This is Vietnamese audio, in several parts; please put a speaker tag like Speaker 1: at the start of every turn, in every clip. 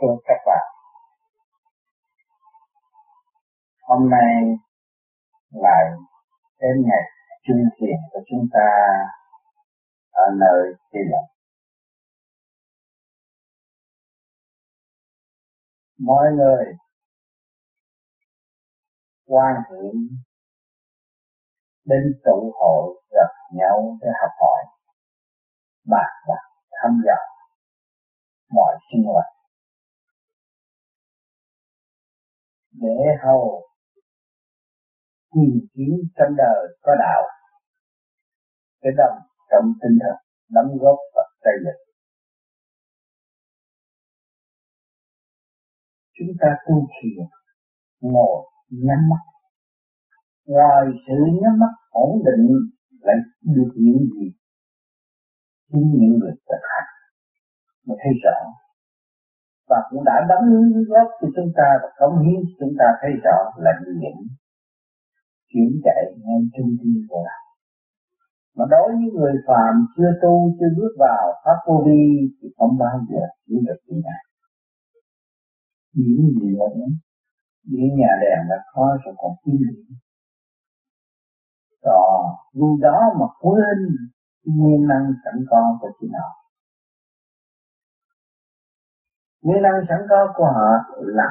Speaker 1: thương các bạn. Hôm nay lại đến ngày chung thiền của chúng ta ở nơi kỳ lộc mọi người quan hệ đến tụ hội gặp nhau để học hỏi, bàn bạc thăm dò mọi sinh hoạt. Để hầu tìm kiếm trong đời có đạo. Cái đồng trong tinh thần đóng góp và xây dựng. Chúng ta tu thiền, ngồi nhắm mắt. Ngoài sự nhắm mắt ổn định lại được những gì chính những người thực hành. Mà thấy rõ và cũng đã đóng góp cho chúng ta và cống hiến chúng ta thấy rõ là những chuyển chạy ngay trung tâm của đạo mà đối với người phàm chưa tu, chưa bước vào pháp vô vi thì không bao giờ hiểu được điều này những gì nữa những nhà đèn đã khó rồi còn kim được. đó vì đó mà quên nguyên năng sẵn có của chị nào nguyên năng sẵn có của họ là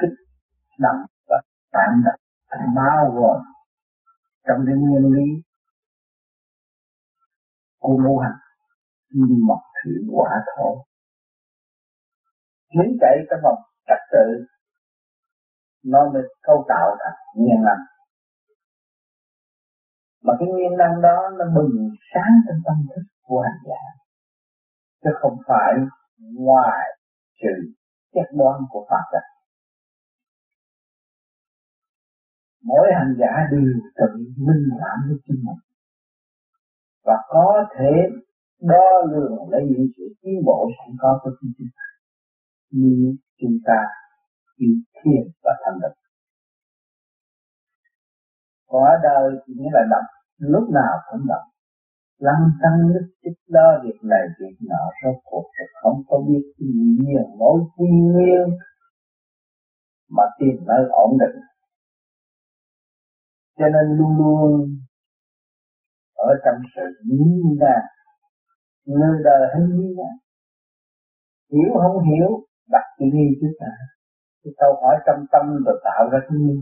Speaker 1: kích động và phản động, bao gồm trong cái nguyên lý của ngũ hành kim mộc thủy hỏa thổ nếu chạy trong vòng trật tự nó mới câu tạo thành nguyên năng. Mà cái nguyên năng đó nó bừng sáng trong tâm thức của hành giả, chứ không phải ngoài sự chất đoán của Phật đó. Mỗi hành giả đều tự minh lãm với chính mình. Và có thể đo lường lấy những sự tiến bộ sẵn có của chính chúng ta. Như chúng ta đi thiền và thành định có đời chỉ là động lúc nào cũng động lăng tăng nhất tích đó việc này việc nọ rốt cuộc thì không có biết gì nhiều mối quy nguyên mà tìm nơi ổn định. Cho nên luôn luôn ở trong sự nhìn ra người đời hình như là hiểu không hiểu, đặt cái nghi trước ta cái câu hỏi trong tâm rồi tạo ra cái nghi.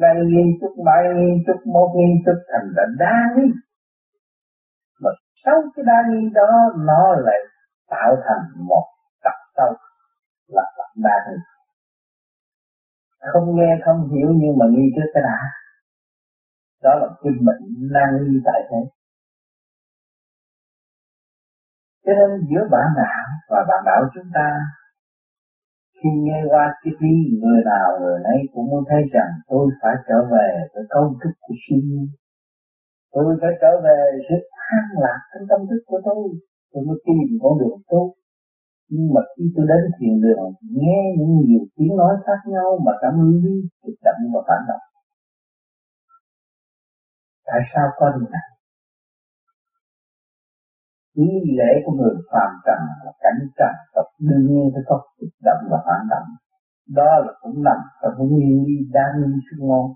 Speaker 1: Nay nghi chút mai nghi chút một nghi chút, thành là đa nghi sáu cái đa nghi đó, nó lại tạo thành một tập sâu là tập đa nghi không nghe, không hiểu, nhưng mà nghi trước cái đã đó là cái bệnh nan nghi tại thế. Cho nên giữa bạn đạo và bạn đạo chúng ta, khi nghe qua cái đi người nào người nấy cũng muốn thấy rằng tôi phải trở về với câu thức của siêu nhiên tôi phải trở về sự an lạc trong tâm thức của tôi. Tôi mới tìm con đường tốt. Nhưng mà khi tôi đến thiền đường, nghe những nhiều tiếng nói khác nhau mà tâm lý thì động và phản động. Tại sao có này? Ý lễ của người phàm trần là cảnh trần tập đương nhiên phải có kích động và phản động. Đó là cũng nằm trong cái nguyên lý đa nghi xuất ngôn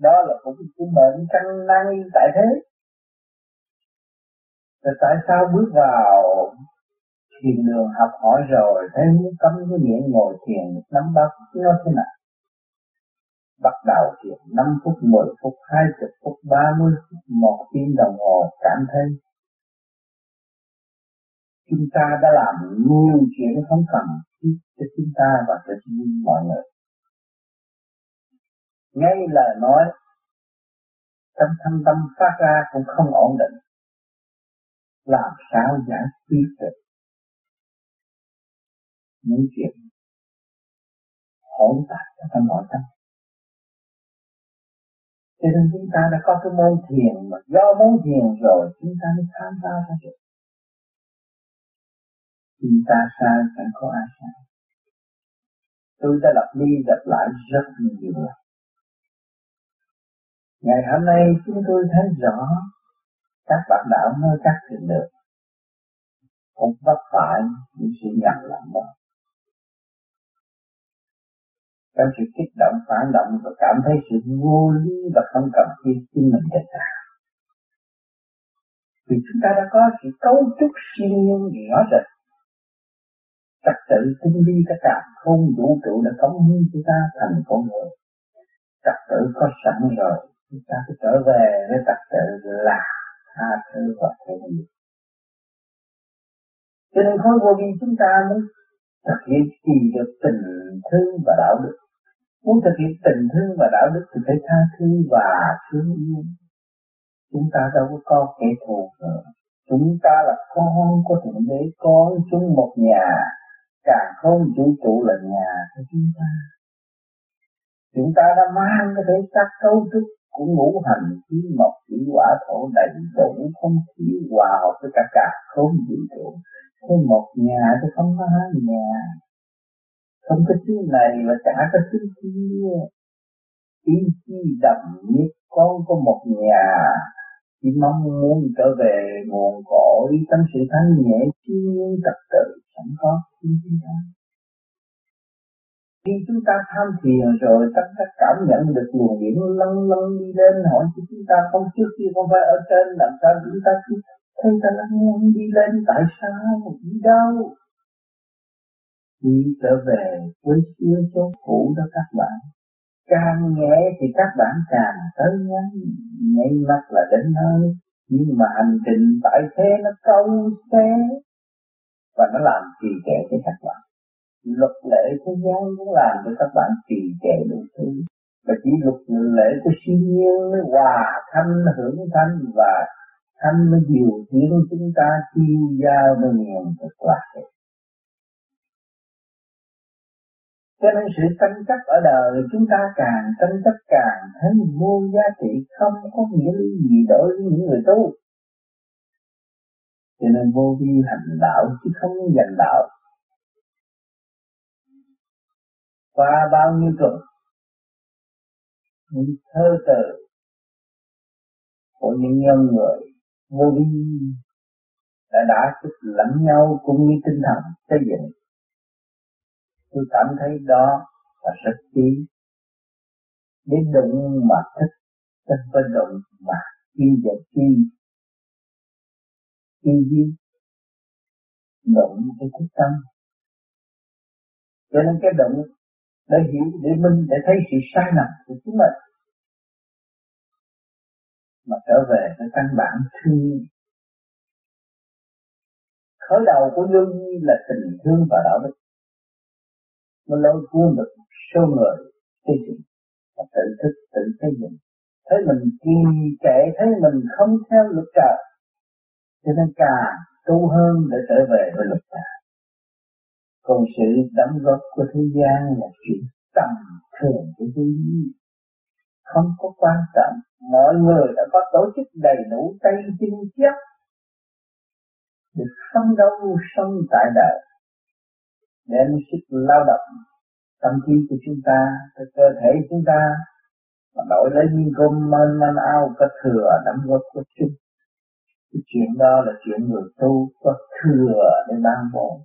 Speaker 1: đó là cũng cũng mệnh căn năng tại thế rồi tại sao bước vào thiền đường học hỏi rồi thấy muốn cấm cái miệng ngồi thiền nắm bắt nó thế nào bắt đầu thiền 5 phút, 10 phút, 20 phút, 30 phút, một tiếng đồng hồ cảm thấy chúng ta đã làm nhiều chuyện không cần cho chúng ta và cho mọi người. Ngay lời nói trong thâm tâm phát ra cũng không ổn định. Làm sao giải quyết được những chuyện hỗn tạp trong nội tâm. Cho nên chúng ta đã có cái môn thiền mà do môn thiền rồi, chúng ta mới tham gia ra được. Chúng ta sai, chẳng có ai sai. Tôi đã lặp đi lặp lại rất nhiều lần. Ngày hôm nay chúng tôi thấy rõ các bạn đạo nơi các thiền được. Cũng vấp phải những sự nhầm lẫn đó trong sự kích động, phản động và cảm thấy sự vô lý và không cần thiết chính mình để ra vì chúng ta đã có sự cấu trúc siêu nhiên rõ rệt trật tự tinh vi tất cả không vũ trụ đã cống hiến chúng ta thành con người. Trật tự có sẵn rồi chúng ta cứ trở về với trật tự là tha thứ và thương yêu cho nên khối vô vi chúng ta muốn thực hiện gì được tình thương và đạo đức. Muốn thực hiện tình thương và đạo đức thì phải tha thứ và thương yêu. Chúng ta đâu có có kẻ thù nữa. Chúng ta là con của thượng đế, con chung một nhà. Càng không vũ trụ là nhà của chúng ta. Chúng ta đã mang cái thể xác cấu trúc của ngũ hành khí mộc thủy hỏa thổ đầy đủ, không thiếu hòa hợp với cả cả không vũ trụ. Thế một nhà chứ không có hai nhà. Không có thứ này và chả có thứ kia. Ý chi đậm nhất con có một nhà. Chỉ mong muốn trở về nguồn cội, tâm sự thanh nhẹ, thiên tập tự sẵn có thiên nhiên khi chúng ta tham thiền rồi tất cả cảm nhận được luồng điển lăn lăn đi lên, hỏi cho chúng ta không trước kia không phải ở trên, làm sao chúng ta cứ thấy ta lăn lăn đi lên, tại sao, đi đâu? Đi trở về với xưa cho cũ đó các bạn. Càng nhẹ thì các bạn càng tới nhanh ngay mắt là đến nơi. Nhưng mà hành trình tại thế nó câu xé và nó làm trì trệ cho các bạn luật lệ thế gian muốn làm cho các bạn trì trệ đủ thứ và chỉ luật lệ của siêu nhiên mới hòa thanh, hưởng thanh và thanh mới điều khiển chúng ta chiêu dao với nghiền thực lại. cho nên sự tranh chấp ở đời chúng ta càng tranh chấp càng thấy vô giá trị không có nghĩa lý gì đối với những người tu. Cho nên vô vi hành đạo chứ không dành đạo. Qua bao nhiêu tuần những thơ từ của những nhân người vô vi đã đã sức lẫn nhau cũng như tinh thần xây dựng. Tôi cảm thấy đó là rất quý. Để đụng mà thích chứ không phải đụng mà chi và chi chi gì đụng cái thức tâm. Cho nên cái đụng để hiểu, để minh, để thấy sự sai lầm của chúng mình. Mà trở về với căn bản thương khởi đầu của lương là tình thương và đạo đức. Mới lôi cuốn được số người xây dựng và tự thức, tự xây dựng. Thấy mình trì trệ thấy mình không theo luật trời, cho nên càng tu hơn để trở về với luật trời còn sự đóng góp của thế gian là chuyện tầm thường của duy. Không có quan trọng. Mọi người đã có tổ chức đầy đủ tay chân chất được sống đâu, sống tại đời. Đem sức lao động, tâm trí của chúng ta cái cơ thể chúng ta, mà đổi lấy những cơm man man ao có thừa đóng góp của chúng. cái chuyện đó là chuyện người tu có thừa để ban bổ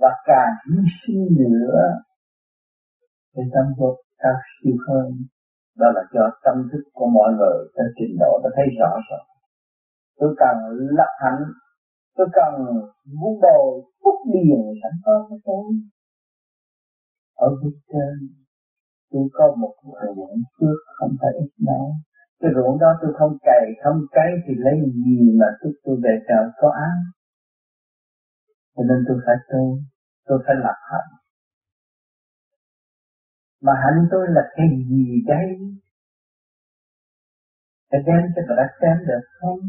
Speaker 1: và càng hy sinh nữa để tâm thức cao siêu hơn. Đó là cho tâm thức của mọi người đã trình độ, đã thấy rõ rồi. Tôi cần lập hạnh, tôi cần vun bồi, phúc điền sẵn có của tôi. Ở bên trên, tôi có một ruộng trước, không phải ít đâu. Cái ruộng đó tôi không cày, không cấy thì lấy gì mà tôi tôi về trời có ăn cho nên tôi phải tu, tôi phải lập hạnh. Mà hạnh tôi là cái gì đây cái đem cho người ta xem được không?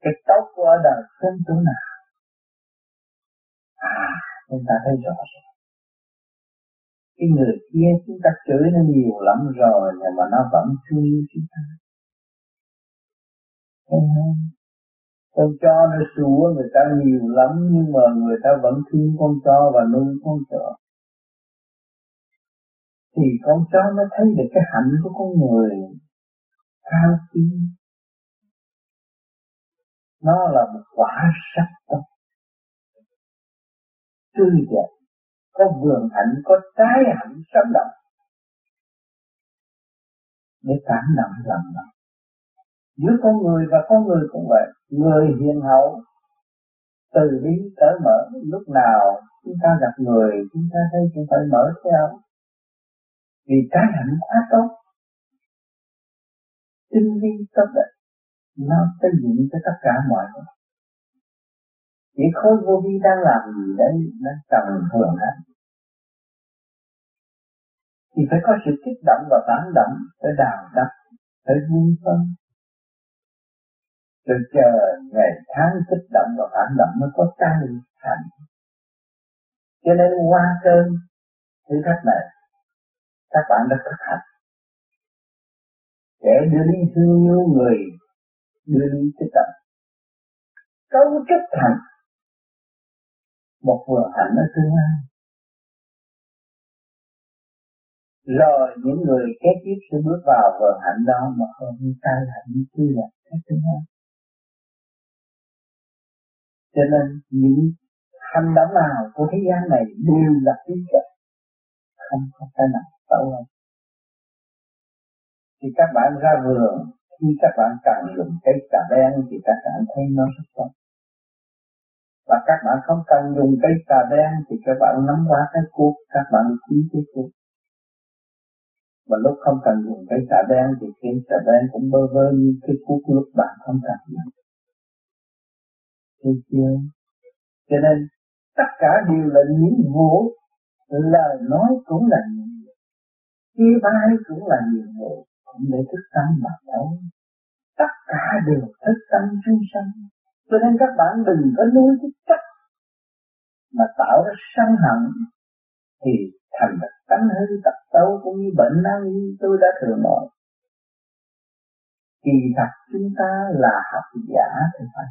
Speaker 1: Cái tốt của đời xem chỗ nào? À chúng ta thấy rõ rồi. Cái người kia chúng ta chửi nó nhiều lắm rồi, nhưng mà nó vẫn thương yêu chúng ta. Thấy không? Con chó nó sủa người ta nhiều lắm, nhưng mà người ta vẫn thương con chó và nuôi con chó. Thì con chó nó thấy được cái hạnh của con người cao quý nó là một quả sắc tâm tươi đẹp có vườn hạnh, có trái hạnh sống động để cảm động lòng lòng giữa con người và con người cũng vậy, người hiền hậu, từ bi cởi mở, lúc nào chúng ta gặp người, chúng ta thấy cũng phải mở theo. Vì cá hạnh quá tốt, tinh vi tốt đẹp, nó xây dựng cho tất cả mọi người. Chỉ khối vô vi đang làm gì đấy, nó cần hưởng hạnh thì phải có sự kích động và phản động phải đào đắp phải vui phân. Tôi chờ ngày tháng kích động và phản động mới có tăng thành. Cho nên qua cơn thử thách này, các bạn đã thực hành. Để đưa đi thương yêu người đưa đi kích động. Cấu trúc thành. Một vừa hạnh ở tương lai. Rồi những người kế tiếp sẽ bước vào vừa hạnh đó mà không tay hạnh như là thế tương lai cho nên những hành động nào của thế gian này đều là tín chất không có cái nào xấu hơn thì các bạn ra vườn, khi các bạn cần dùng cây cà đen thì các bạn thấy nó rất tốt. Và các bạn không cần dùng cây cà đen thì các bạn nắm qua cái cuốc, các bạn quý cái cuốc. Và lúc không cần dùng cây cà đen thì cây cà đen cũng bơ vơ như cái cuốc lúc bạn không cần dùng thấy chưa cho nên, tất cả đều là những vụ lời nói cũng là nhiệm vụ chia vai cũng là nhiệm vụ cũng để thức tâm mà đấu. tất cả đều thức tâm chúng sanh cho nên các bạn đừng có nuôi cái chất mà tạo ra sân hận, thì thành ra tánh hư tật xấu cũng như bệnh nan y tôi đã thường nói. Kỳ thật chúng ta là học giả thì phải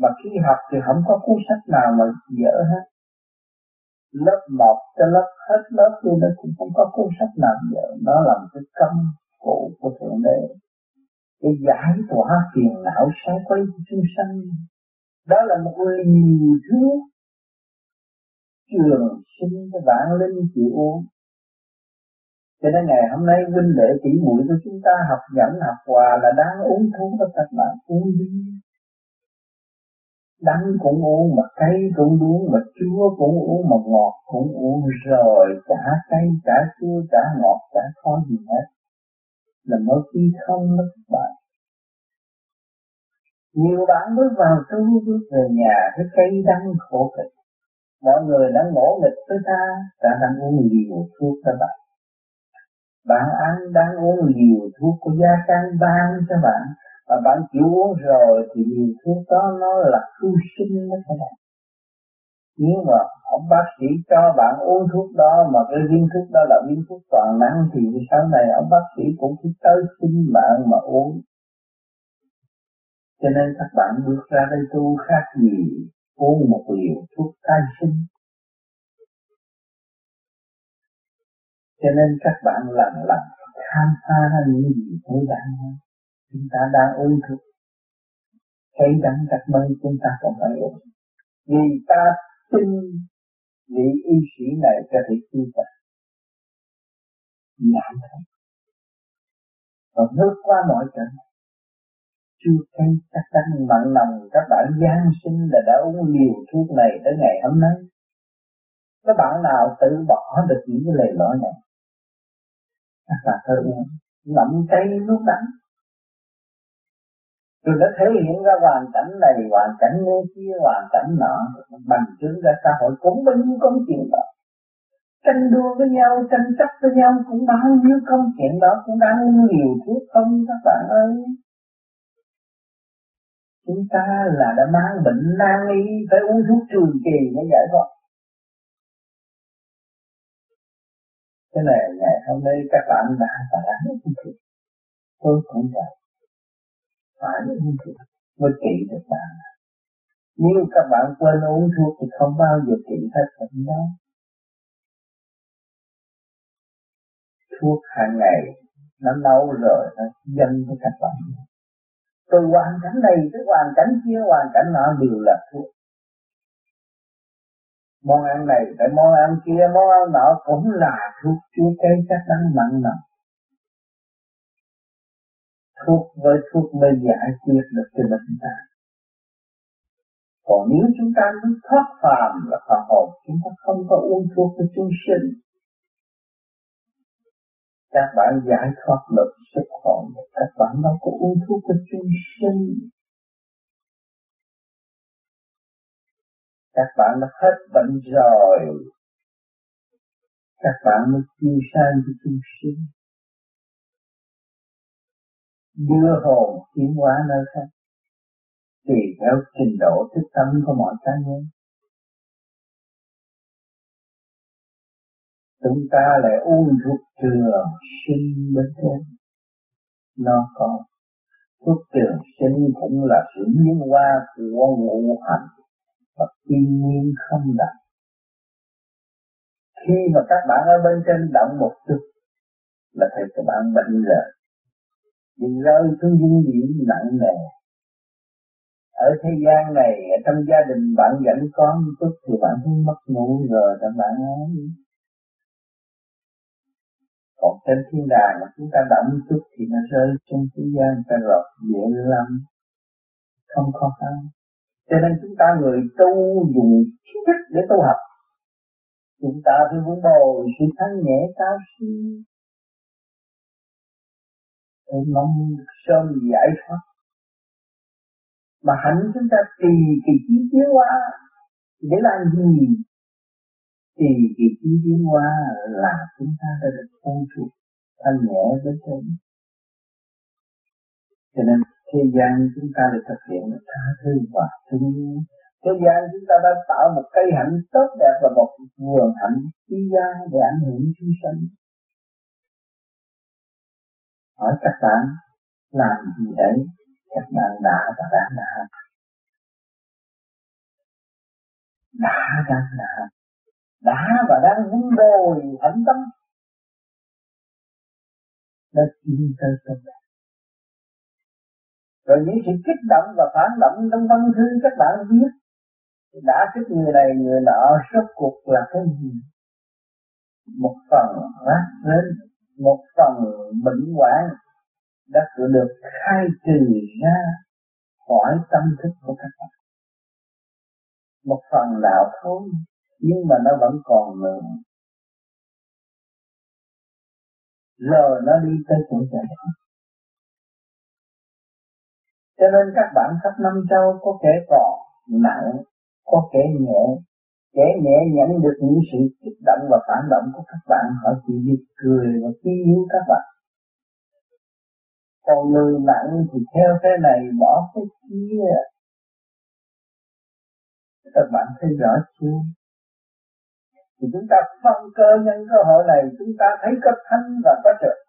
Speaker 1: mà khi học thì không có cuốn sách nào mà dở hết. Lớp một cho lớp hết lớp thì nó cũng không có cuốn sách nào dở. Nó làm cái công cụ của thượng đế. Để giải tỏa phiền não sai quay của chúng sanh. Đó là một liều thuốc trường sinh cái vạn linh chịu uống. Cho nên ngày hôm nay huynh đệ tỷ muội của chúng ta học dẫn học hòa là đang uống thuốc đó các bạn. Uống đi đắng cũng uống, mà cay cũng uống, mà chua cũng uống, mà ngọt cũng uống. Rồi cả cay cả chua cả ngọt cả khó gì hết. Là mới khi không mất các bạn nhiều bạn bước vào tu, bước về nhà cái cây đắng khổ cực. Mọi người đã ngỗ nghịch với ta ta đang uống nhiều thuốc các bạn. Bạn ăn đang uống nhiều thuốc của gia can ban cho bạn và bạn chịu uống rồi thì nhiều thứ đó nó là cứu sinh nó thế này nếu mà ông bác sĩ cho bạn uống thuốc đó mà cái viên thuốc đó là viên thuốc toàn năng thì sau này ông bác sĩ cũng cứ tới xin bạn mà uống. Cho nên các bạn bước ra đây tu khác gì uống một liều thuốc tai sinh. Cho nên các bạn lần lần khám phá những gì thấy đáng chúng ta đang uống thuốc thấy rằng các mơ chúng ta còn phải uống vì ta tin vị y sĩ này có thể cứu ta. Nhãn thấy. Và vượt qua mọi trận. Chưa thấy các tăng mặn nồng các bạn gian sinh là đã uống liều thuốc này tới ngày hôm nay. Các bạn nào tự bỏ được những cái lời nói này? Các bạn phải uống nắm cây lúc đắng tôi đã thể hiện ra hoàn cảnh này, hoàn cảnh nơi kia, hoàn cảnh nọ, bằng chứng ra xã hội cũng bao nhiêu công chuyện đó. Tranh đua với nhau, tranh chấp với nhau cũng bao nhiêu công chuyện đó, cũng đang nhiều thuốc không, các bạn ơi? Chúng ta là đã mang bệnh nan y phải uống thuốc trường kỳ mới giải thoát. Thế này ngày hôm nay các bạn đã và đã tôi cũng vậy phải uống thuốc mới trị được bạn nếu các bạn quên uống thuốc thì không bao giờ trị hết bệnh đó. Thuốc hàng ngày, nó lâu rồi nó dân với các bạn. Từ hoàn cảnh này tới hoàn cảnh kia, hoàn cảnh nọ đều là thuốc. Món ăn này phải món ăn kia, món ăn nọ cũng là thuốc chữa cái chắc đắng mặn nồng thuốc với thuốc mới giải quyết được cái bệnh ta. Còn nếu chúng ta muốn thoát phàm là phàm hồn, chúng ta không có uống thuốc cho chúng sinh. Các bạn giải thoát được sức hồn, các bạn đâu có uống thuốc cho chúng sinh. Các bạn đã hết bệnh rồi. Các bạn mới chiêu sang cho chúng sinh đưa hồn tiến hóa nơi khác, tùy theo trình độ thức tâm của mọi cá nhân. Chúng ta lại uống thuốc trường sinh bên trên. Nó có thuốc trường sinh cũng là sự biến hóa của ngũ hành và thiên nhiên không đạt. Khi mà các bạn ở bên trên động một chút, là thấy các bạn bệnh rồi vì rơi xuống dung điểm nặng nề. Ở thế gian này, ở trong gia đình bạn dẫn con chút thì bạn thấy mất ngủ rồi, các bạn ấy còn trên thiên đàng mà chúng ta động chút thì nó rơi trong thế gian, ta lọt dễ lắm. Không khó khăn. Cho nên chúng ta người tu dùng kiến thức để tu học. Chúng ta phải muốn bồi sự thanh nhẹ cao siêu để mong sớm giải thoát. Mà hạnh chúng ta tùy kỳ trí tiến hóa, để làm gì? Tùy kỳ trí tiến hóa là chúng ta đã được phong thuộc thanh nhẹ với chúng cho nên thế gian chúng ta được thực hiện được tha thứ và thương yêu. Thế gian chúng ta đã tạo một cây hạnh tốt đẹp và một vườn hạnh quý giá để ảnh hưởng chúng sanh hỏi các bạn, làm gì đấy các bạn đã và đang làm đã đang làm đã và đang vun bồi hạnh tâm. Đã tiến tới tâm. Đẹp rồi những sự kích động và phản động trong văn thư các bạn biết đã kích người này, người nọ, rốt cuộc là cái gì? Một phần rác rến một phần bệnh hoạn đã được khai trừ ra khỏi tâm thức của các bạn một phần đạo thôi nhưng mà nó vẫn còn nữa giờ nó đi tới chỗ giải thoát cho nên các bạn khắp năm châu có kẻ còn nặng, có kẻ nhẹ. Kẻ nhẹ nhận được những sự kích động và phản động của các bạn, họ chỉ biết cười và quý yếu các bạn. Còn người nặng thì theo cái này bỏ cái kia. Các bạn thấy rõ chưa? Thì chúng ta phân cơ nhân cơ hội này chúng ta thấy có thanh và có trượt.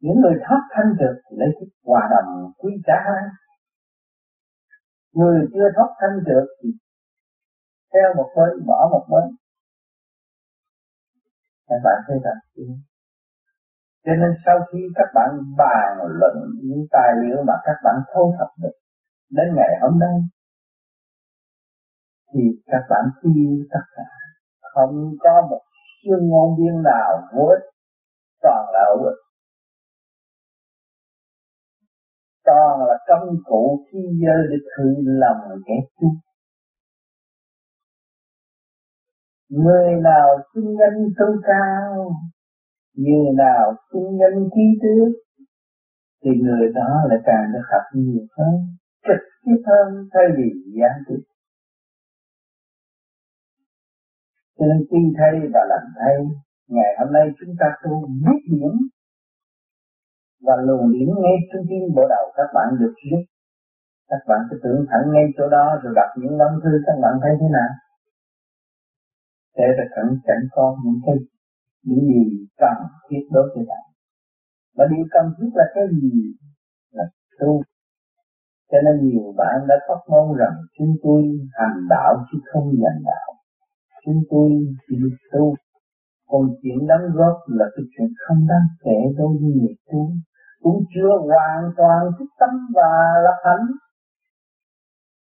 Speaker 1: những người thoát thanh được lấy cái hòa đồng quý trả người chưa thoát thanh được thì theo một bên, bỏ một bên. Các bạn thấy rằng cho nên sau khi các bạn bàn luận những tài liệu mà các bạn thu thập được đến ngày hôm nay, thì các bạn tiêu tất cả. Không có một chương ngôn viên nào vô ích toàn là hữu ích toàn là công cụ khi dơ để thử lòng kẻ chung. Người nào sinh nhân sâu cao người nào sinh nhân trí trước, thì người đó lại càng được học nhiều hơn trực tiếp hơn thay vì gián tiếp. Cho nên khi thay và làm thay ngày hôm nay chúng ta tu biết điểm và luồng điển ngay trung tim bộ đầu các bạn được giúp các bạn cứ tưởng thẳng ngay chỗ đó rồi đọc những lâm thư, các bạn thấy thế nào? Để là cẩn cảnh con những cái, những gì cần thiết đối với bạn. Và điều cần thiết là cái gì? Là tu. Cho nên nhiều bạn đã phát ngôn rằng chúng tôi hành đạo chứ không giành đạo. Chúng tôi chỉ tu. Còn chuyện đóng góp là cái chuyện không đáng kể đối với người tu cũng chưa hoàn toàn thức tâm và lập hạnh.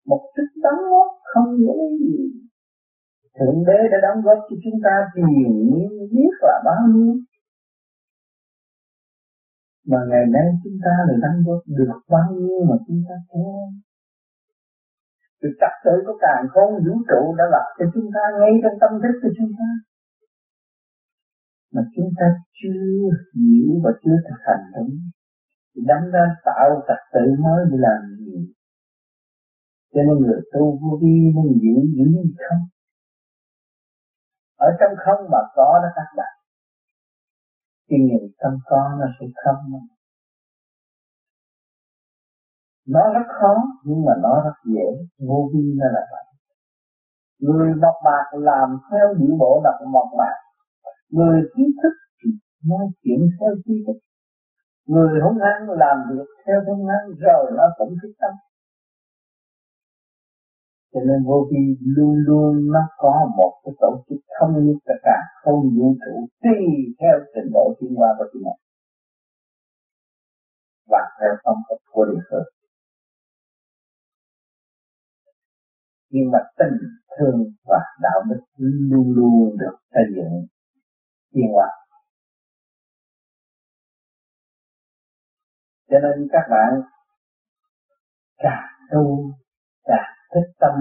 Speaker 1: Một thức đóng góp không dễ gì. Thượng đế đã đóng góp cho chúng ta thì nhiên biết là bao nhiêu. Mà ngày nay chúng ta lại đóng góp được bao nhiêu mà chúng ta kém sự trật tự của càng khôn vũ trụ đã lập cho chúng ta, ngay trong tâm thức của chúng ta mà chúng ta chưa hiểu và chưa thực hành đúng, thì đâm ra tạo trật tự mới để làm gì? Cho nên người tu vô vi nên giữ giữ gì không? Ở trong không mà có đó các bạn. Khi nhìn tâm có nó sẽ không. Nó rất khó, nhưng mà nó rất dễ. Vô vi nó là vậy. Người mọc mạc làm theo điệu bộ đọc mọc mạc người trí thức, nói chuyện theo trí thức. Người hung hăng làm việc theo hung hăng, rồi nó cũng thích tâm. Cho nên vô vi luôn luôn nó có một cái tổ chức thông nhất tất cả, không vũ trụ, tùy theo trình độ tiến hóa của chúng ta và theo phong cách của địa phương. Nhưng mà tình thương và đạo đức luôn luôn được xây dựng tiến hóa cho nên các bạn càng tu, càng thích tâm,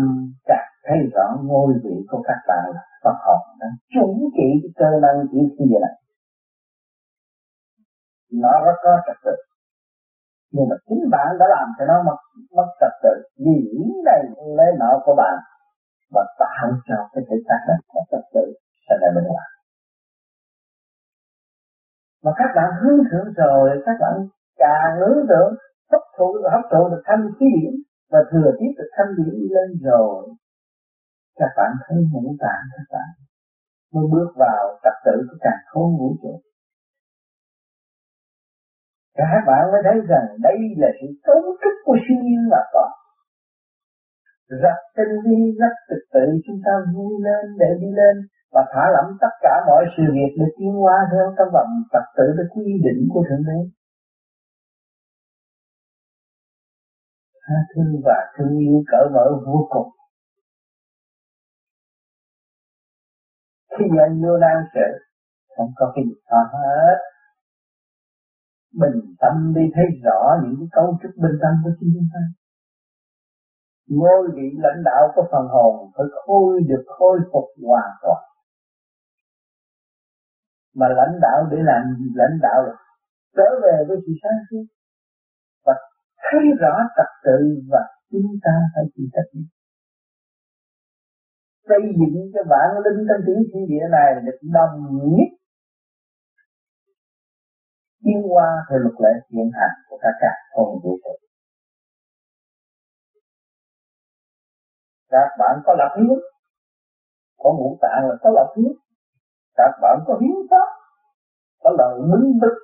Speaker 1: càng thấy rõ ngôi vị của các bạn là Phật học đang chủ trị cái cơ năng chữ khi này. Nó rất có trật tự. Nhưng mà chính bạn đã làm cho nó mất mất trật tự. Vì những đây lấy nợ của bạn và tạo cho cái thể xác này có trật tự. Sẽ lại mình ngoài mà các bạn hướng thượng rồi, các bạn càng hướng thượng, hấp thụ hấp thụ được thanh khí điển và thừa tiếp được thanh điển lên rồi. Các bạn thấy ngũ tạng các bạn mới bước vào trật tự của càng khôn vũ trụ. Các bạn mới thấy rằng đây là sự cấu trúc của siêu nhiên là có. Rất tinh vi, rất thực tự, chúng ta vui lên để đi lên và thả lỏng tất cả mọi sự việc để tiến hóa theo các vòng trật tự để quy định của thượng đế. Tha thứ và thương yêu cỡ mở vô cùng. Khi anh vô đang sự không có cái gì khó hết. Bình tâm đi thấy rõ những cái cấu trúc bên trong của chính chúng ta. Ngôi vị lãnh đạo của phần hồn phải khôi được khôi phục hoàn toàn mà lãnh đạo để làm gì lãnh đạo là trở về với sự sáng suốt. Và thấy rõ trật tự và chúng ta phải chịu trách nhiệm. Xây dựng cho bản linh trong tiếng thiên địa này được đồng nhất. Tiến qua theo luật lệ hiện hành của các cả không vũ trụ các bạn có lập hiến có ngũ tạng là có lập hiến các bạn có hiến pháp, có lời minh đức.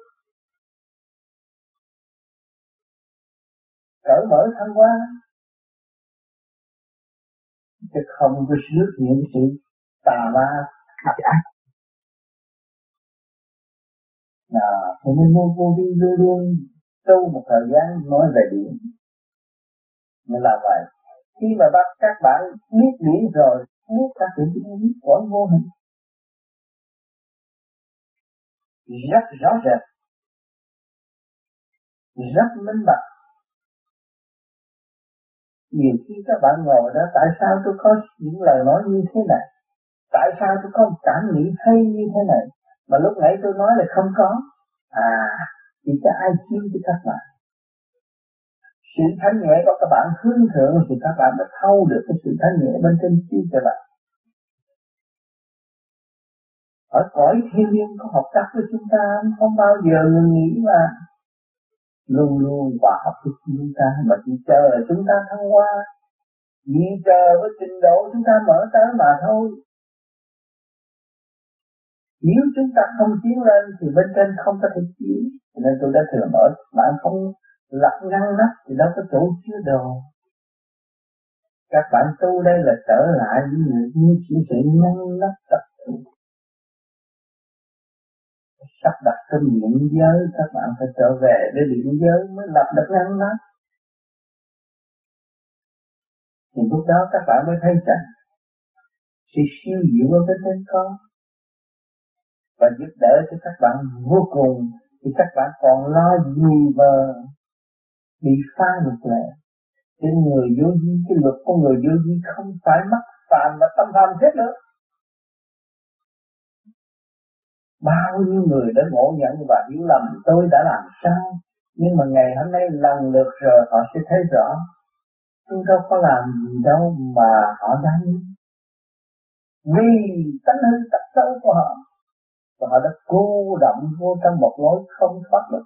Speaker 1: Cởi mở thăng hoa. Chứ không có xuất những sự tà ma hạt ác. Là cho nên vô vô vi luôn luôn tu một thời gian nói về điện nên là vậy. Khi mà bắt các bạn biết điểm rồi, biết các điểm biết của vô hình rất rõ rệt. Rất minh bạch. Nhiều khi các bạn ngồi đó, tại sao tôi có những lời nói như thế này? Tại sao tôi có một cảm nghĩ hay như thế này? Mà lúc nãy tôi nói là không có. À thì cho ai chiếu cho các bạn? Sự thanh nhẹ của các bạn hướng thượng thì các bạn đã thâu được cái sự thanh nhẹ bên trên chiếu cho bạn. Ở cõi thiên nhiên có hợp tác với chúng ta, không bao giờ ngừng nghĩ mà luôn luôn hòa hợp với chúng ta, mà chỉ chờ chúng ta thăng hoa. Chỉ chờ với trình độ chúng ta mở tới mà thôi. Nếu chúng ta không tiến lên thì bên trên không có thể tiến. Nên tôi đã thường nói, bạn không lập ngăn nắp thì đâu có chỗ chứa đồ. Các bạn tu đây là trở lại với những chỉ sự ngăn nắp tập sắp đặt cái điện giới, các bạn phải trở về để điện giới mới lập được ngăn đó. Thì lúc đó các bạn mới thấy rằng, sự siêu diệu ở bên trên con và giúp đỡ cho các bạn vô cùng, thì các bạn còn lo gì mà bị phá luật lệ cái người vô vi, cái luật của người vô vi không phải mắc phạm và tâm tham hết nữa. Bao nhiêu người đã ngộ nhận và hiểu lầm, tôi đã làm sao? Nhưng mà ngày hôm nay lần lượt rồi, họ sẽ thấy rõ. Tôi đâu có làm gì đâu mà họ đang vì tánh hư tật xấu của họ, và họ đã cô động vô trong một lối không thoát được.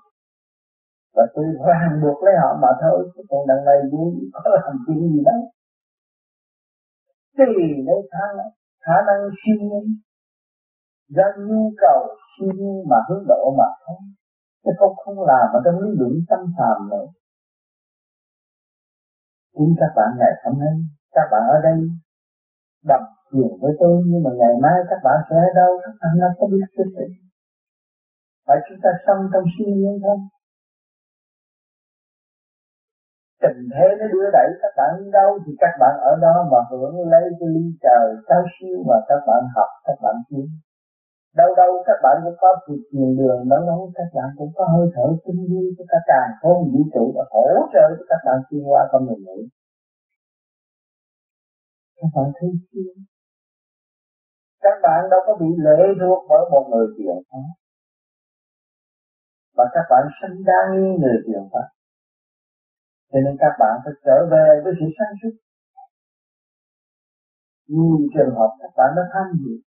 Speaker 1: Và tôi ràng buộc lấy họ mà thôi, chứ còn đằng này tôi có làm chuyện gì đâu thì lấy khả năng khả năng siêu nhiên do nhu cầu siêu nhiên mà hướng độ mà không, chứ không không làm ở trong lý luận tâm phàm nữa. Chính các bạn ngày hôm nay các bạn ở đây đồng chuyện với tôi nhưng mà ngày mai các bạn sẽ ở đâu các bạn nó có biết cái gì? Phải chúng ta sống trong siêu nhiên thôi. Tình thế nó đưa đẩy các bạn đâu thì các bạn ở đó mà hưởng lấy cái ly trời cao siêu mà các bạn học các bạn kiếm đâu đâu các bạn cũng có việc thiền đường đâu đâu các bạn cũng có hơi thở tinh vi của các càng không vũ trụ và hỗ trợ cho các bạn xuyên qua con người nữ các bạn thấy chưa? Các bạn đâu có bị lệ thuộc bởi một người truyền pháp và các bạn sinh ra như người truyền pháp cho nên các bạn phải trở về với sự sáng suốt. Nhiều trường hợp các bạn đã tham dự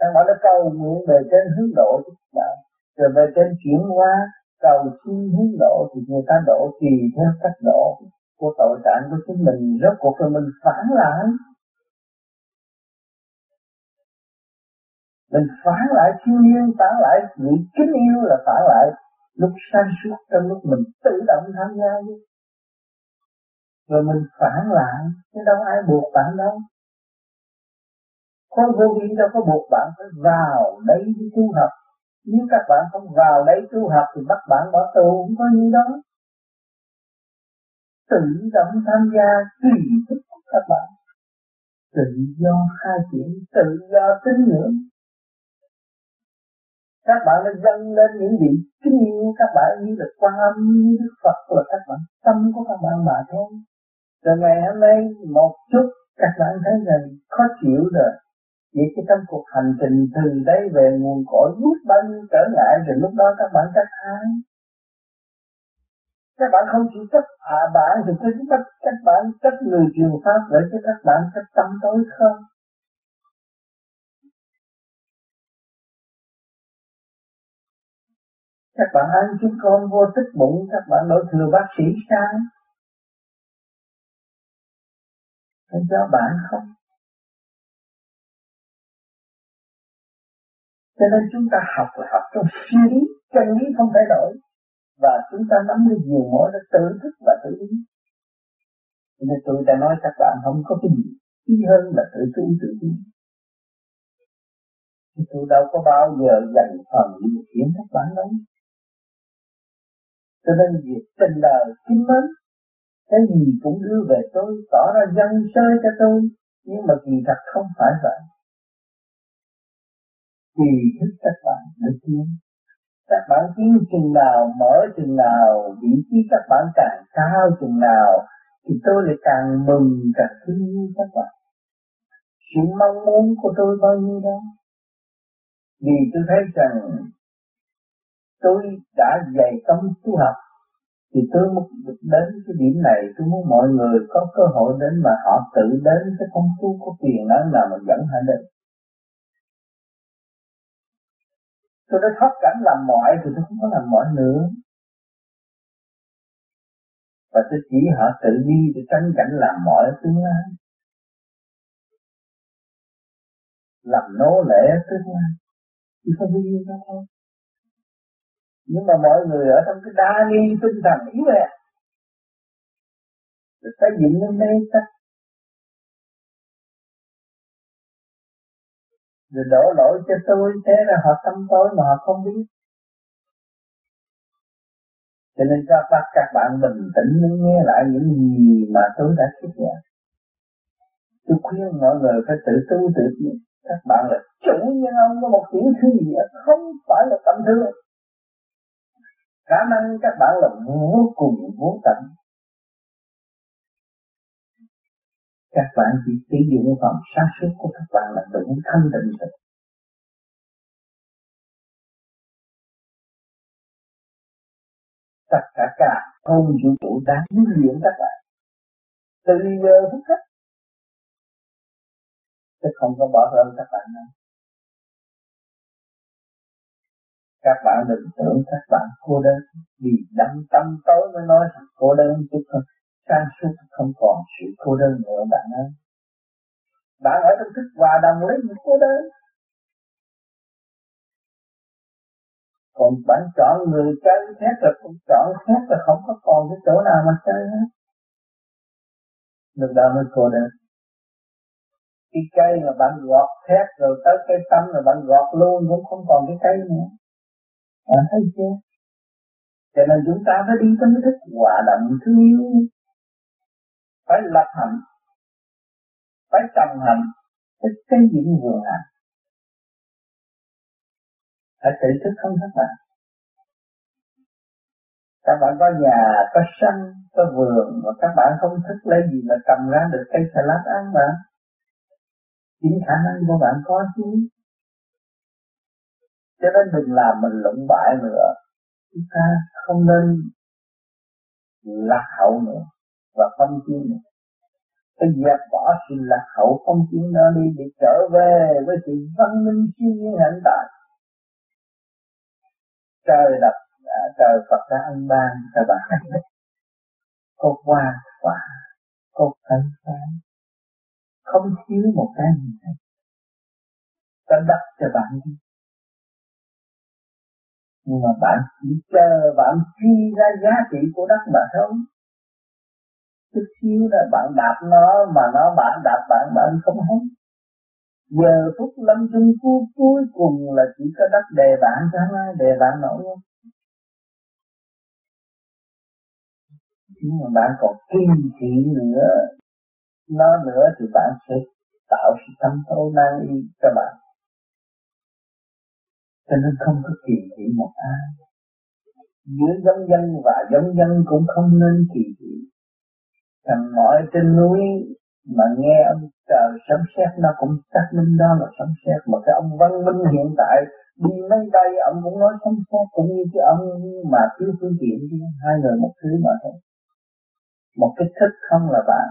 Speaker 1: các bạn đã cầu nguyện về trên hướng độ cho các bạn rồi về trên chuyển hóa, cầu xin hướng độ thì người ta độ tùy theo cách độ của tội trạng của chính mình. Rốt cuộc là mình phản lại. Mình phản lại thiên nhiên, phản lại vị kính yêu là phản lại lúc sáng suốt trong lúc mình tự động tham gia. Rồi mình phản lại chứ đâu ai buộc bạn đâu khối vô vi đâu có buộc bạn phải vào đây đi tu học. Nếu các bạn không vào đây tu học thì bắt bạn bỏ tù cũng có như đó tự động tham gia tùy thích của các bạn. Tự do khai triển, tự do tín ngưỡng. Các bạn đã dâng lên những vị kính yêu, các bạn như là quan âm, như đức phật là các bạn, tâm của các bạn mà thôi. Rồi ngày hôm nay, một chút, các bạn thấy rằng khó chịu rồi. Vậy cái trong cuộc hành trình từ đây về nguồn cội biết bao nhiêu trở ngại, rồi lúc đó các bạn trách ai? Các bạn không chỉ trách hạ bạn thì cứ trách các bạn trách người truyền pháp để cho các bạn trách tâm tối không? Các bạn ăn chúng con vô tích bụng, các bạn đổi thừa bác sĩ sai Phải cho bạn không? Cho nên chúng ta học là học trong suy lý, chân lý không thay đổi. Và chúng ta nắm được nhiều mối là tự thức và tự ý. Cho nên tôi đã nói các bạn không có cái gì ý hơn là tự tu tự ý. Thì tôi đâu có bao giờ dành phần điều khiển các bạn đâu. Cho nên việc tình đời chính mến cái gì cũng đưa về tôi tỏ ra dân sơ cho tôi nhưng mà kỳ thật không phải vậy tùy thức các bạn được tiến các bạn tiến chừng nào, mở chừng nào, vị trí các bạn càng cao chừng nào, thì tôi lại càng mừng càng thương yêu các bạn. Sự mong muốn của tôi bao nhiêu đó? Vì tôi thấy rằng tôi đã dày công tu học, thì tôi muốn đến cái điểm này, tôi muốn mọi người có cơ hội đến mà họ tự đến cái không tu có quyền năng nào mà dẫn họ đến. Tôi đã thoát cảnh làm mọi thì tôi không có làm mọi nữa. Và tôi chỉ họ tự đi để tránh cảnh làm mọi tương lai. Làm nô lệ tương lai. Chỉ có đi đó thôi. Nhưng mà mọi người ở trong cái đa nghi tinh thần yếu hèn rồi xây dựng nên đây chắc rồi đổ lỗi cho tôi, thế là họ tâm tối mà họ không biết. Cho nên các bạn các bạn bình tĩnh nghe lại những gì mà tôi đã thuyết giảng. Tôi khuyên mọi người phải tự tu, tự tiến. Các bạn là chủ nhân ông có một tiểu thư gì đó, không phải là tâm thương khả năng các bạn là vô cùng vô tận. Các bạn chỉ sử dụng phần sáng suốt của các bạn là đủ thanh tịnh rồi. Tất cả cả không vũ trụ đang nuôi luyện các bạn. Từ giờ phút khắc chứ không có bỏ rơi các bạn đâu các bạn đừng tưởng các bạn cô đơn, vì đâm tâm tối mới nói rằng cô đơn chút thôi sáng suốt không còn sự cô đơn nữa, bạn ơi. Bạn ở trong thức hòa đồng lấy những cô đơn. Còn bạn chọn người chơi khác rồi cũng chọn khác rồi không có còn cái chỗ nào mà chơi hết. Được đâu mới cô đơn. Cái cây mà bạn gọt thét rồi tới cây tâm rồi bạn gọt luôn, cũng không còn cái cây nữa. Bạn thấy chưa? Cho nên chúng ta phải đi trong cái thức hòa đồng thương yêu phải lập hạnh phải trồng hạnh phải xây dựng vườn hạnh phải tự thức không các bạn các bạn có nhà, có sân, có vườn, mà các bạn không thức lấy gì mà cầm ra được cây salad ăn mà. Chính khả năng của bạn có chứ. Cho nên đừng làm mình lụng bại nữa. Chúng ta không nên lạc hậu nữa và không chiến này phải dẹp bỏ sự lạc hậu không chiến đó đi để trở về với sự văn minh siêu nhiên hiện tại. Trời đập đã à, trời Phật đã ân ban cho bạn. Có hoa quả, có cây sáng không thiếu một cái gì hết. Ta đặt cho bạn đi. Nhưng mà bạn chỉ chờ bạn chi ra giá trị của đất mà thôi chút xíu là bạn đạp nó mà nó bạn đạp bạn bạn không hết giờ phút lâm chung cuối cuối cùng là chỉ có đất đề bạn cho ai đề bạn nổi không nhưng mà bạn còn kiên trì nữa, nó nữa thì bạn sẽ tạo sự tâm tối nan y cho bạn. Cho nên không có kỳ thị một ai. Giữa giống dân và giống dân cũng không nên kỳ thị thằng mọi trên núi mà nghe ông trời sấm sét, nó cũng xác minh đó là sấm sét. Mà cái ông văn minh hiện tại đi máy bay ông cũng nói sấm sét cũng như cái ông mà thiếu phương tiện chứ, hai người một thứ mà thôi. Một cái thức không là bạn.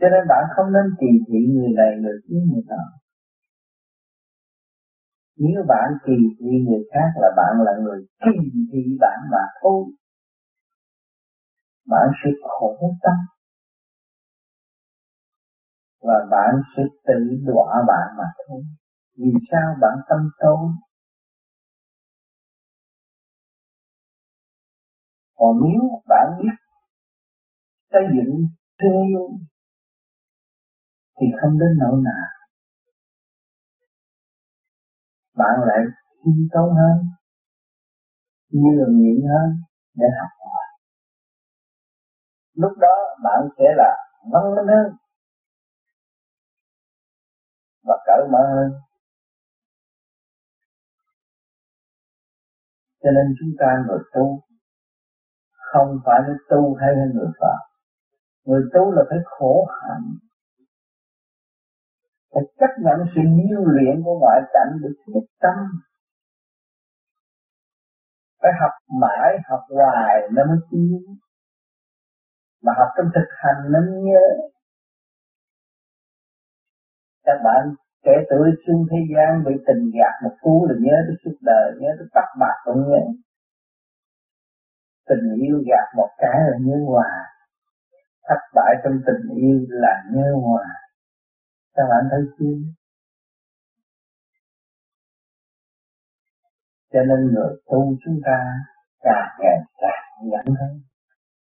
Speaker 1: Cho nên bạn không nên kỳ thị người này, người kia, người nọ. Nếu bạn kỳ thị người khác là bạn là người kỳ thị bạn mà thôi bạn sẽ khổ tâm. Và bạn sẽ tự đọa bạn mà thôi. Vì sao bạn tâm tối? Còn nếu bạn biết xây dựng thương yêu, thì không đến nỗi nào. Bạn lại khiêm tốn hơn, nhường nhịn hơn để học hỏi lúc đó bạn sẽ là văn minh hơn và cởi mở hơn. Cho nên chúng ta người tu không phải là tu hay là người phạm người tu là phải khổ hạnh, phải chấp nhận sự nhiêu luyện của ngoại cảnh để thiết tâm. Phải học mãi, học hoài nó mới tiến mà học trong thực hành nên nhớ. Các bạn kể tuổi xuống thế gian bị tình gạt một cú là nhớ tới suốt đời nhớ tới tóc bạc cũng nhớ. Tình yêu gạt một cái là nhớ hòa thất bại trong tình yêu là nhớ hòa các bạn thấy chưa? Cho nên người tu chúng ta càng ngày càng nhẫn hơn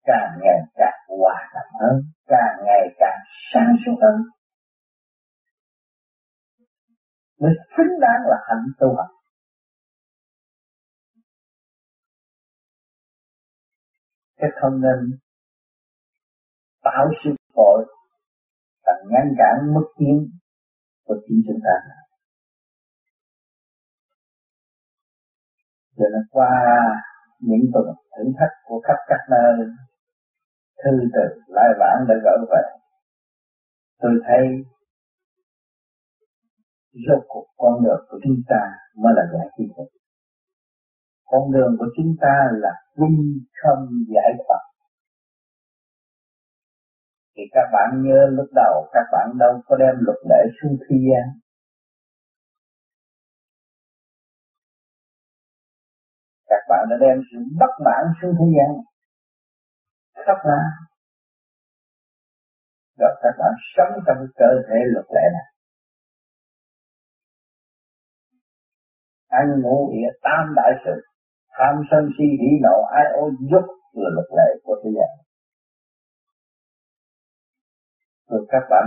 Speaker 1: càng ngày càng hòa đồng hơn, càng ngày càng sáng suốt hơn. Mới xứng đáng là hạnh tu học. Cái không nên tạo sự tội và ngăn cản mất tiến của chính chúng ta. Cho nên qua những tuần thử thách của khắp các nơi thư từ lai vãng để gỡ về. Tôi thấy rốt cuộc con đường của chúng ta mới là giải quyết được. Con đường của chúng ta là quy không giải thoát thì các bạn nhớ lúc đầu các bạn đâu có đem luật lệ xuống thi gian. Các bạn đã đem sự bất mãn xuống thế gian khắp ra rồi các bạn sống trong cơ thể luật lệ này. Ăn ngủ địa tam đại sự. Tham sân si hỉ nộ, ai ô giúp là luật lệ của thế gian. Rồi các bạn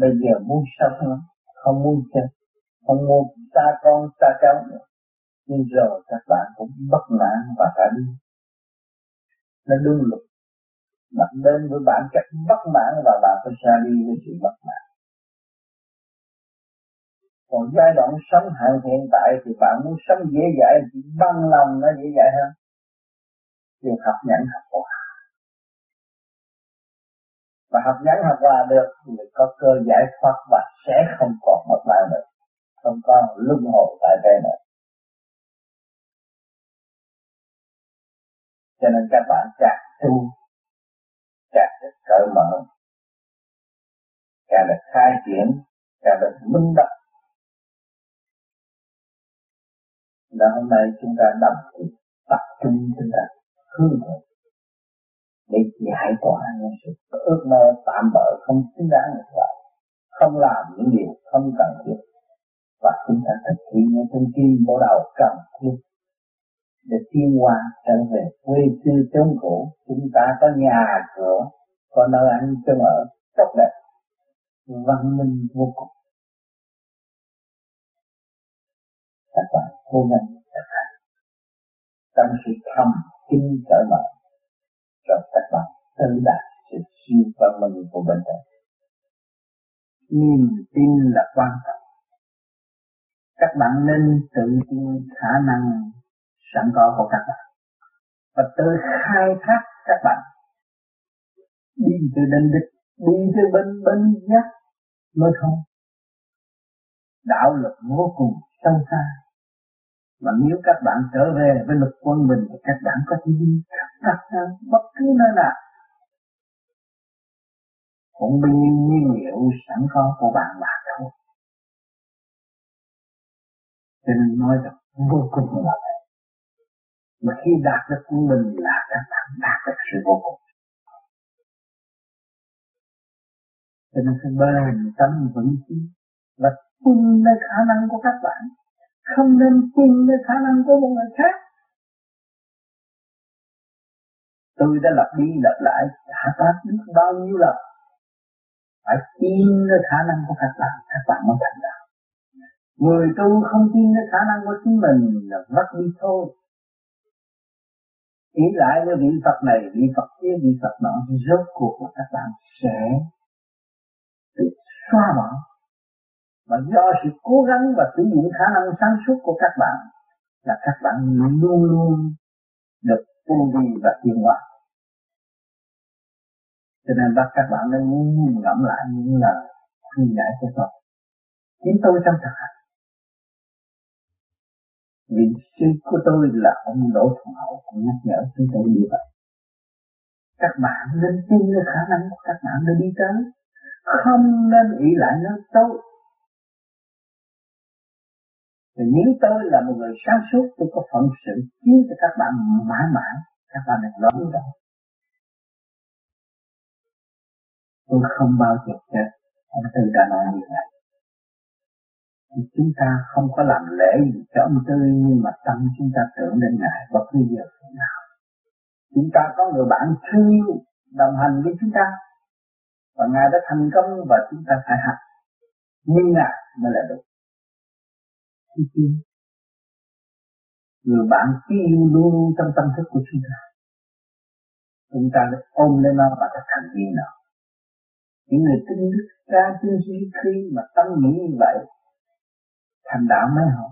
Speaker 1: bây giờ muốn sống không không muốn chết không muốn xa con, xa cháu nữa. Nhưng rồi các bạn cũng bất mãn và cả đi. Nó đúng luật mặt đến với bản chất bất mãn và bạn phải xa đi với sự bất mãn. Còn giai đoạn sống hạn hiện tại thì bạn muốn sống dễ dãi thì bằng lòng nó dễ dãi hơn. Thì học nhẫn học hòa. Và học nhẫn học hòa được thì có cơ giải thoát và sẽ không còn mất bạn nữa. Không còn luân hồi tại đây nữa. Cho nên các bạn càng tu càng được cởi mở. Càng được khai triển, càng được minh bạch là hôm nay chúng ta đồng tập trung chúng ta hướng về để giải tỏa những sự ước mơ tạm bỡ không xứng đáng được vậy không làm những điều không cần thiết. Và chúng ta thực hiện những thông tin bộ đầu cần thiết để tiến hóa trở về quê sư chống cũ. Chúng ta có nhà cửa, có nơi ăn chân ở tốt đẹp, văn minh vô cùng. Các bạn cố gắng các bạn trong sự thầm kinh cởi mở rồi các bạn tự đạt sự siêu văn minh của bên trong niềm tin là quan trọng. Các bạn nên tự tin khả năng sẵn có của các bạn và tự khai thác các bạn, đi từ đền địch, đi từ bên bên giác mới không. Đạo lực vô cùng sâu xa. Mà nếu các bạn trở về với lực quân bình thì các bạn có thể đi khắp nơi, bất cứ nơi nào. Cũng bao nhiêu nhiên liệu sẵn có của bạn mà thôi. Cho nên nói rằng vô cùng là vậy mà khi đạt được của mình là các bạn đạt được sự vô cùng. Cho nên phải bền tâm vững chí và tin nơi khả năng của các bạn, không nên tin nơi khả năng của một người khác. Tôi đã lặp đi lặp lại đã phát biết bao nhiêu lần. Phải tin nơi khả năng của các bạn các bạn mới thành đạo. Người tu không tin nơi khả năng của chính mình là mất đi thôi nghĩ lại với vị Phật này, vị Phật kia, vị Phật nọ, rốt cuộc là các bạn sẽ được xóa bỏ. Mà do sự cố gắng và sử dụng khả năng sáng suốt của các bạn là các bạn luôn luôn được tu vi và tiến hóa. Cho nên bắt các bạn nên nhìn ngẫm lại những lời khuyên giải của tôi. Chính tôi trong thực hành vị sư của tôi là ông Đỗ Thuận Hậu cũng nhắc nhở chúng tôi như vậy. Các bạn nên tin vào khả năng của các bạn để đi tới. Không nên ý lại nơi tôi. Thì nếu tôi là một người sáng suốt, tôi có phận sự khiến cho các bạn mãi mãi, các bạn được lớn rồi. Tôi không bao giờ chết, ông Tư đã nói như vậy chúng ta không có làm lễ gì cho ông tươi nhưng mà tâm chúng ta tưởng đến ngài, bất cứ giờ nào. Chúng ta có người bạn thương yêu, đồng hành với chúng ta. Và ngài đã thành công và chúng ta phải học. Như ngài mới là được. Người bạn yêu luôn luôn trong tâm thức của chúng ta. Chúng ta được ôm lên nó và ta thành viên nào? những người tin đức ca tin duy khi mà tâm nghĩ như vậy thành đạo mới họ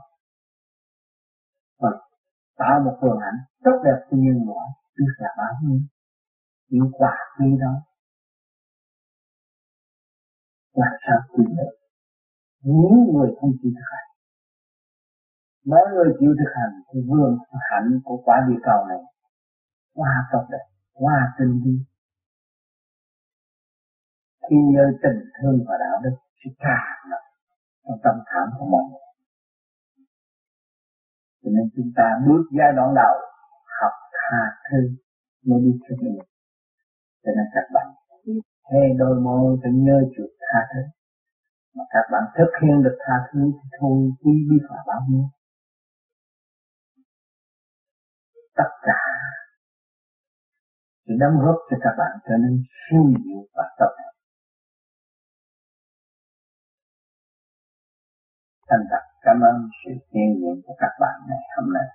Speaker 1: và tạo một phương ảnh tốt đẹp cho nhân loại. Trước là bao nhiêu những quả khi đó. Làm sao quyền được? Những người không chịu thực hành. Mỗi người chịu thực hành thì vườn hạnh của quả địa cầu này qua tốt đẹp qua tinh vi. Khi nhớ tình thương và đạo đức sẽ càng ngập trong tâm khảm của mọi người cho nên chúng ta bước giai đoạn đầu, học tha thứ mới đi thực hiện cho nên các bạn hay đôi môi phải nhớ chuột tha thứ. Mà các bạn thực hiện được tha thứ thì thôi quý biết là bao nhiêu. Tất cả sự đóng góp cho các bạn trở nên siêu diệu và tốt đẹp. Thành thật cảm ơn sự hiện diện của các bạn ngày hôm nay.